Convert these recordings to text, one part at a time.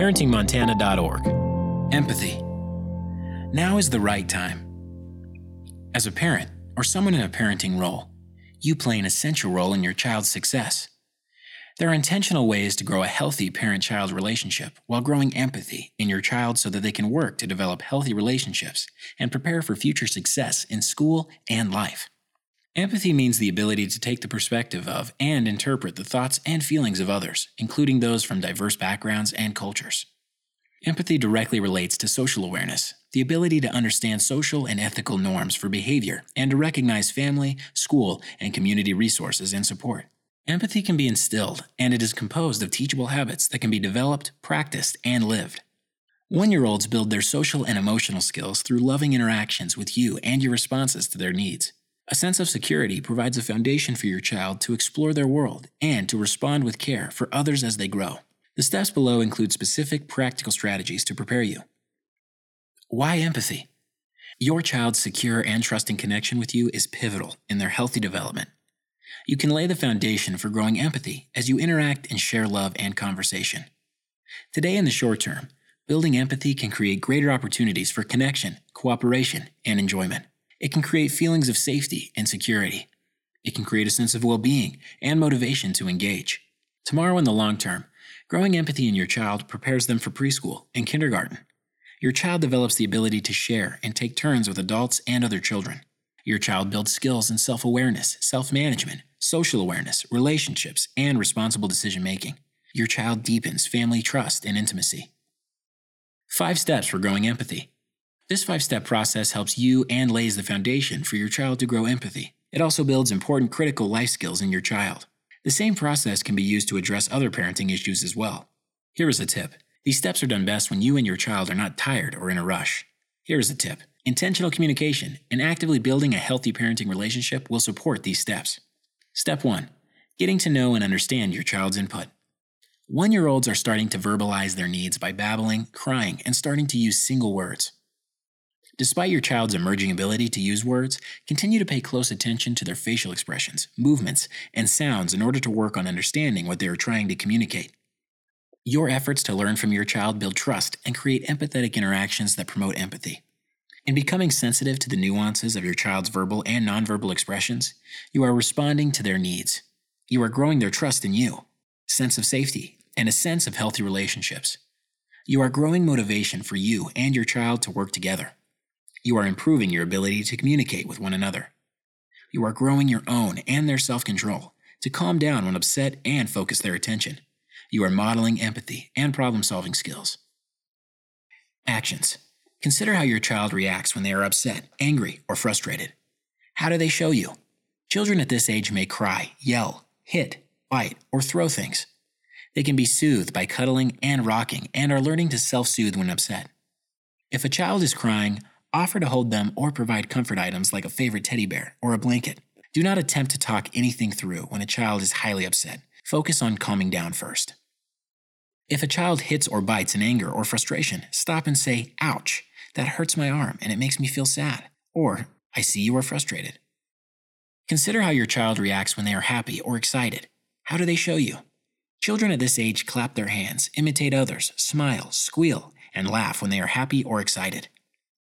ParentingMontana.org. Empathy. Now is the right time. As a parent, or someone in a parenting role, you play an essential role in your child's success. There are intentional ways to grow a healthy parent child relationship while growing empathy in your child so that they can work to develop healthy relationships and prepare for future success in school and life. Empathy means the ability to take the perspective of and interpret the thoughts and feelings of others, including those from diverse backgrounds and cultures. Empathy directly relates to social awareness, the ability to understand social and ethical norms for behavior and to recognize family, school, and community resources and support. Empathy can be instilled, and it is composed of teachable habits that can be developed, practiced, and lived. One year olds build their social and emotional skills through loving interactions with you and your responses to their needs. A sense of security provides a foundation for your child to explore their world and to respond with care for others as they grow. The steps below include specific practical strategies to prepare you. Why empathy? Your child's secure and trusting connection with you is pivotal in their healthy development. You can lay the foundation for growing empathy as you interact and share love and conversation. Today, in the short term, building empathy can create greater opportunities for connection, cooperation, and enjoyment. It can create feelings of safety and security. It can create a sense of well being and motivation to engage. Tomorrow, in the long term, growing empathy in your child prepares them for preschool and kindergarten. Your child develops the ability to share and take turns with adults and other children. Your child builds skills in self awareness, self management, social awareness, relationships, and responsible decision making. Your child deepens family trust and intimacy. Five steps for growing empathy. This five step process helps you and lays the foundation for your child to grow empathy. It also builds important critical life skills in your child. The same process can be used to address other parenting issues as well. Here is a tip these steps are done best when you and your child are not tired or in a rush. Here is a tip intentional communication and actively building a healthy parenting relationship will support these steps. Step 1 Getting to know and understand your child's input. One year olds are starting to verbalize their needs by babbling, crying, and starting to use single words. Despite your child's emerging ability to use words, continue to pay close attention to their facial expressions, movements, and sounds in order to work on understanding what they are trying to communicate. Your efforts to learn from your child build trust and create empathetic interactions that promote empathy. In becoming sensitive to the nuances of your child's verbal and nonverbal expressions, you are responding to their needs. You are growing their trust in you, sense of safety, and a sense of healthy relationships. You are growing motivation for you and your child to work together. You are improving your ability to communicate with one another. You are growing your own and their self control to calm down when upset and focus their attention. You are modeling empathy and problem solving skills. Actions Consider how your child reacts when they are upset, angry, or frustrated. How do they show you? Children at this age may cry, yell, hit, bite, or throw things. They can be soothed by cuddling and rocking and are learning to self soothe when upset. If a child is crying, offer to hold them or provide comfort items like a favorite teddy bear or a blanket. Do not attempt to talk anything through when a child is highly upset. Focus on calming down first. If a child hits or bites in anger or frustration, stop and say, ouch, that hurts my arm and it makes me feel sad. Or, I see you are frustrated. Consider how your child reacts when they are happy or excited. How do they show you? Children at this age clap their hands, imitate others, smile, squeal, and laugh when they are happy or excited.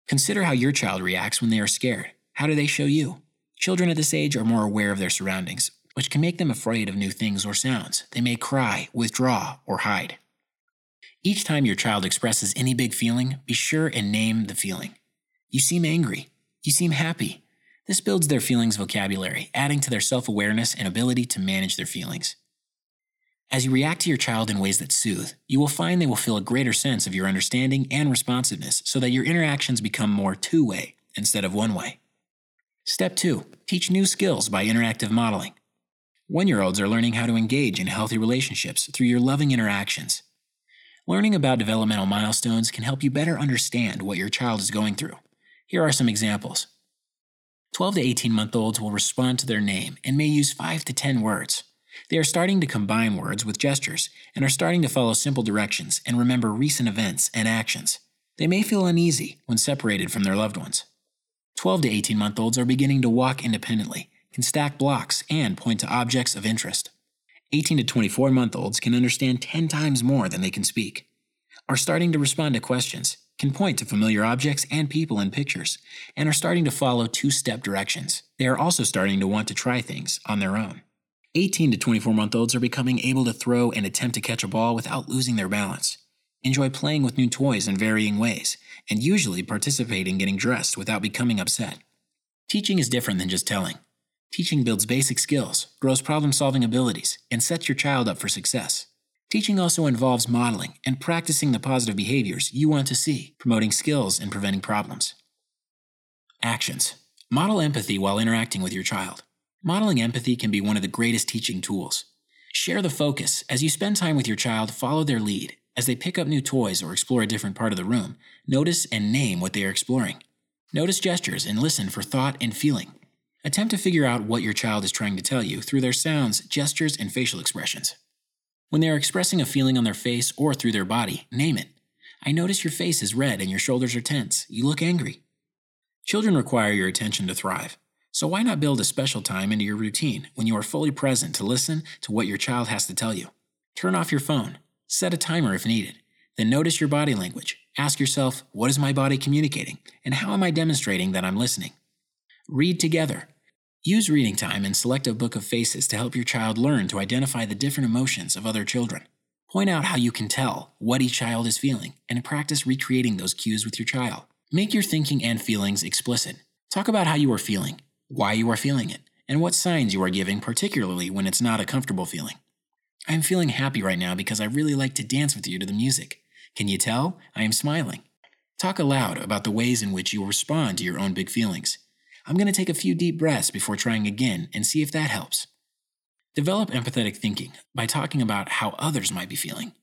Consider how your child reacts when they are scared. How do they show you? Children at this age are more aware of their surroundings, which can make them afraid of new things or sounds. They may cry, withdraw, or hide. Each time your child expresses any big feeling, be sure and name the feeling. You seem angry. You seem happy. This builds their feelings vocabulary, adding to their self awareness and ability to manage their feelings. As you react to your child in ways that soothe, you will find they will feel a greater sense of your understanding and responsiveness so that your interactions become more two way instead of one way. Step 2 Teach new skills by interactive modeling. One year olds are learning how to engage in healthy relationships through your loving interactions. Learning about developmental milestones can help you better understand what your child is going through. Here are some examples 12 to 18 month olds will respond to their name and may use 5 to 10 words. They are starting to combine words with gestures and are starting to follow simple directions and remember recent events and actions. They may feel uneasy when separated from their loved ones. 12 to 18 month olds are beginning to walk independently, can stack blocks, and point to objects of interest. 18 to 24 month olds can understand 10 times more than they can speak. are starting to respond to questions, can point to familiar objects and people in pictures, and are starting to follow two step directions. They are also starting to want to try things on their own. 18 to 24 month olds are becoming able to throw and attempt to catch a ball without losing their balance, enjoy playing with new toys in varying ways, and usually participate in getting dressed without becoming upset. Teaching is different than just telling. Teaching builds basic skills, grows problem solving abilities, and sets your child up for success. Teaching also involves modeling and practicing the positive behaviors you want to see, promoting skills and preventing problems. Actions Model empathy while interacting with your child. Modeling empathy can be one of the greatest teaching tools. Share the focus. As you spend time with your child, follow their lead. As they pick up new toys or explore a different part of the room, notice and name what they are exploring. Notice gestures and listen for thought and feeling. Attempt to figure out what your child is trying to tell you through their sounds, gestures, and facial expressions. When they are expressing a feeling on their face or through their body, name it. I notice your face is red and your shoulders are tense. You look angry. Children require your attention to thrive. So why not build a special time into your routine when you are fully present to listen to what your child has to tell you? Turn off your phone, set a timer if needed, then notice your body language. Ask yourself, what is my body communicating, and how am I demonstrating that I'm listening? Read together. Use reading time and select a book of faces to help your child learn to identify the different emotions of other children. Point out how you can tell what each child is feeling and practice recreating those cues with your child. Make your thinking and feelings explicit. Talk about how you are feeling, why you are feeling it, and what signs you are giving, particularly when it's not a comfortable feeling. I am feeling happy right now because I really like to dance with you to the music. Can you tell? I am smiling. Talk aloud about the ways in which you respond to your own big feelings. I'm going to take a few deep breaths before trying again and see if that helps. Develop empathetic thinking by talking about how others might be feeling.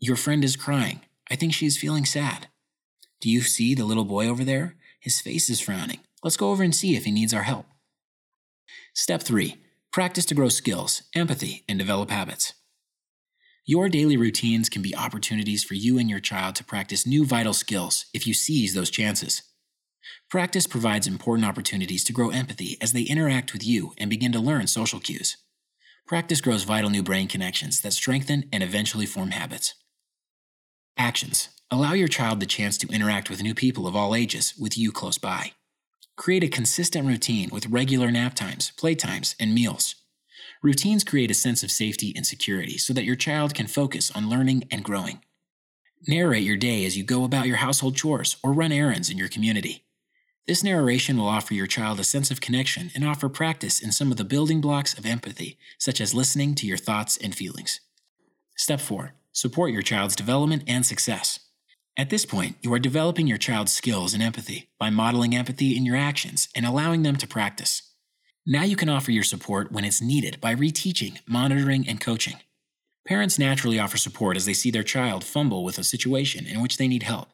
Your friend is crying. I think she is feeling sad. Do you see the little boy over there? His face is frowning. Let's go over and see if he needs our help. Step 3 Practice to grow skills, empathy, and develop habits. Your daily routines can be opportunities for you and your child to practice new vital skills if you seize those chances. Practice provides important opportunities to grow empathy as they interact with you and begin to learn social cues. Practice grows vital new brain connections that strengthen and eventually form habits. Actions Allow your child the chance to interact with new people of all ages with you close by. Create a consistent routine with regular nap times, playtimes, and meals. Routines create a sense of safety and security so that your child can focus on learning and growing. Narrate your day as you go about your household chores or run errands in your community. This narration will offer your child a sense of connection and offer practice in some of the building blocks of empathy, such as listening to your thoughts and feelings. Step 4 Support your child's development and success. At this point, you are developing your child's skills and empathy by modeling empathy in your actions and allowing them to practice. Now you can offer your support when it's needed by reteaching, monitoring, and coaching. Parents naturally offer support as they see their child fumble with a situation in which they need help.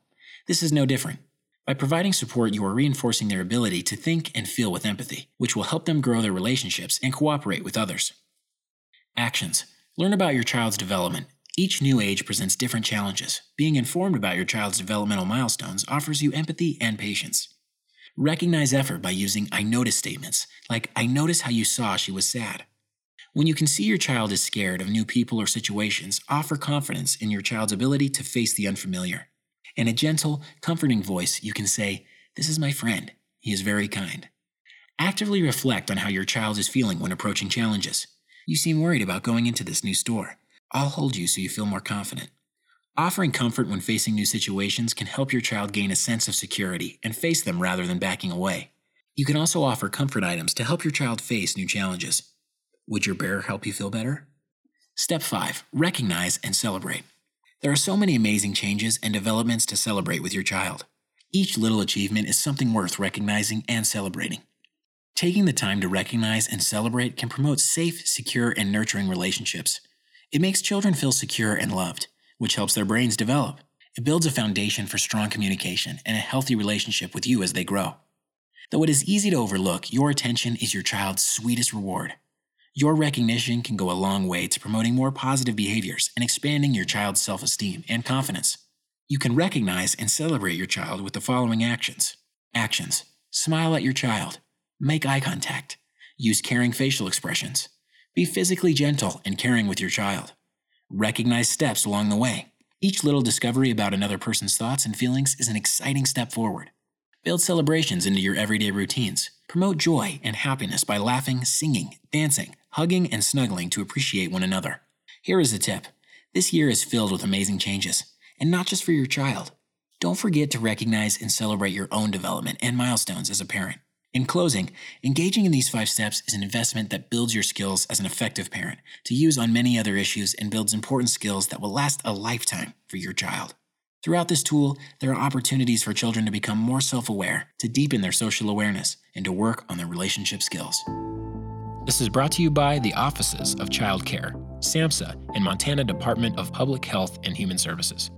This is no different. By providing support, you are reinforcing their ability to think and feel with empathy, which will help them grow their relationships and cooperate with others. Actions Learn about your child's development each new age presents different challenges. Being informed about your child's developmental milestones offers you empathy and patience. Recognize effort by using I notice statements, like I notice how you saw she was sad. When you can see your child is scared of new people or situations, offer confidence in your child's ability to face the unfamiliar. In a gentle, comforting voice, you can say, This is my friend. He is very kind. Actively reflect on how your child is feeling when approaching challenges. You seem worried about going into this new store. I'll hold you so you feel more confident. Offering comfort when facing new situations can help your child gain a sense of security and face them rather than backing away. You can also offer comfort items to help your child face new challenges. Would your bear help you feel better? Step 5 Recognize and celebrate. There are so many amazing changes and developments to celebrate with your child. Each little achievement is something worth recognizing and celebrating. Taking the time to recognize and celebrate can promote safe, secure, and nurturing relationships. It makes children feel secure and loved, which helps their brains develop. It builds a foundation for strong communication and a healthy relationship with you as they grow. Though it is easy to overlook, your attention is your child's sweetest reward. Your recognition can go a long way to promoting more positive behaviors and expanding your child's self esteem and confidence. You can recognize and celebrate your child with the following actions Actions Smile at your child, make eye contact, use caring facial expressions, be physically gentle and caring with your child. Recognize steps along the way. Each little discovery about another person's thoughts and feelings is an exciting step forward. Build celebrations into your everyday routines. Promote joy and happiness by laughing, singing, dancing, hugging, and snuggling to appreciate one another. Here is a tip this year is filled with amazing changes, and not just for your child. Don't forget to recognize and celebrate your own development and milestones as a parent. In closing, engaging in these five steps is an investment that builds your skills as an effective parent to use on many other issues and builds important skills that will last a lifetime for your child. Throughout this tool, there are opportunities for children to become more self aware, to deepen their social awareness, and to work on their relationship skills. This is brought to you by the Offices of Child Care, SAMHSA, and Montana Department of Public Health and Human Services.